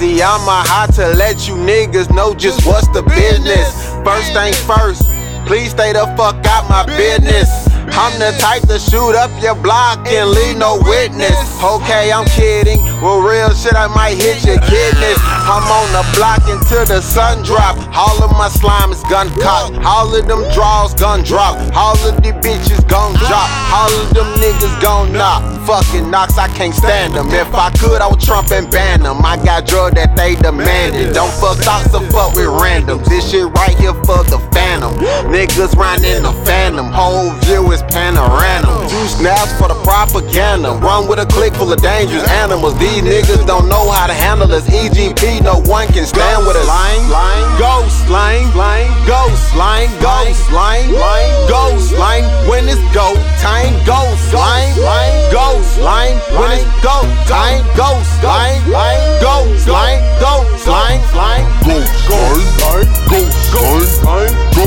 I'm a hot to let you niggas know just what's the business. First things first, please stay the fuck out my business. I'm the type to shoot up your block and leave no witness. Okay, I'm kidding. Shit, I might hit your kidneys. I'm on the block until the sun drop. All of my slime is gun cocked. All of them draws gun drop. All of the bitches gon' drop. All of them niggas gon' knock. Fucking knocks, I can't stand them. If I could, I would Trump and ban them. I got drug that they demanded. Don't fuck thoughts or fuck with randoms. This shit right here for the phantom. Niggas riding the phantom. Whole view is panorama. Snaps for the propaganda. Run with a clique full of dangerous animals. These niggas don't know how to handle us. EGP, no one can stand with us. Lying, lying, ghost, lying, lying, ghost, lying, ghost, lying, lying, ghost, lying. When it's go time, ghost, lying, lying, ghost, lying. When it's go time, ghost, lying, lying, ghost, lying, ghost, lying, lying. Go slime, go slime, go slime,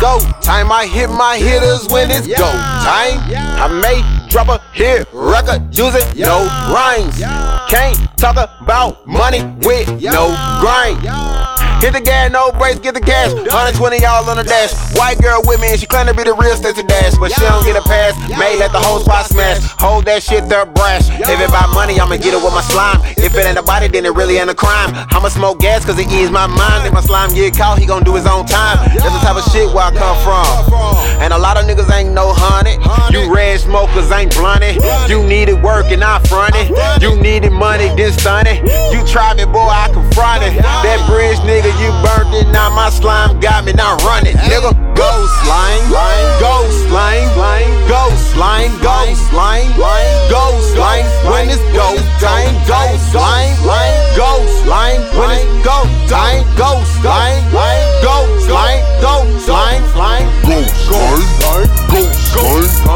Go. Time, I hit my hitters when it's go time. I may drop a hit record using no rhymes. Can't talk about money with no grind. Hit the gas, no brakes, get the cash. 120 y'all on the dash. White girl with me and she claim to be the real Stacey Dash, but she don't get a pass. May let the whole spot smash. Hold that shit there, brash. If it about money, I'ma get it with my slime. If it ain't a body, then it really ain't a crime. I'ma smoke gas cause it ease my mind. If my slime get caught, he gon' do his own time. That's the type of shit where I come from. And a lot of niggas ain't no honey. You red smokers ain't blunted. You needed work and I fronted. You needed money, then stunted. You try me, boy, I confronted. That bridge nigga, you burnt it. Now my slime got me, now run it. Nigga, go slime, go slime, go slime, go slime, go slime. When it's go time, go slime, go slime. When it's go time, go slime, go slime, go slime, line. go slime, go slime,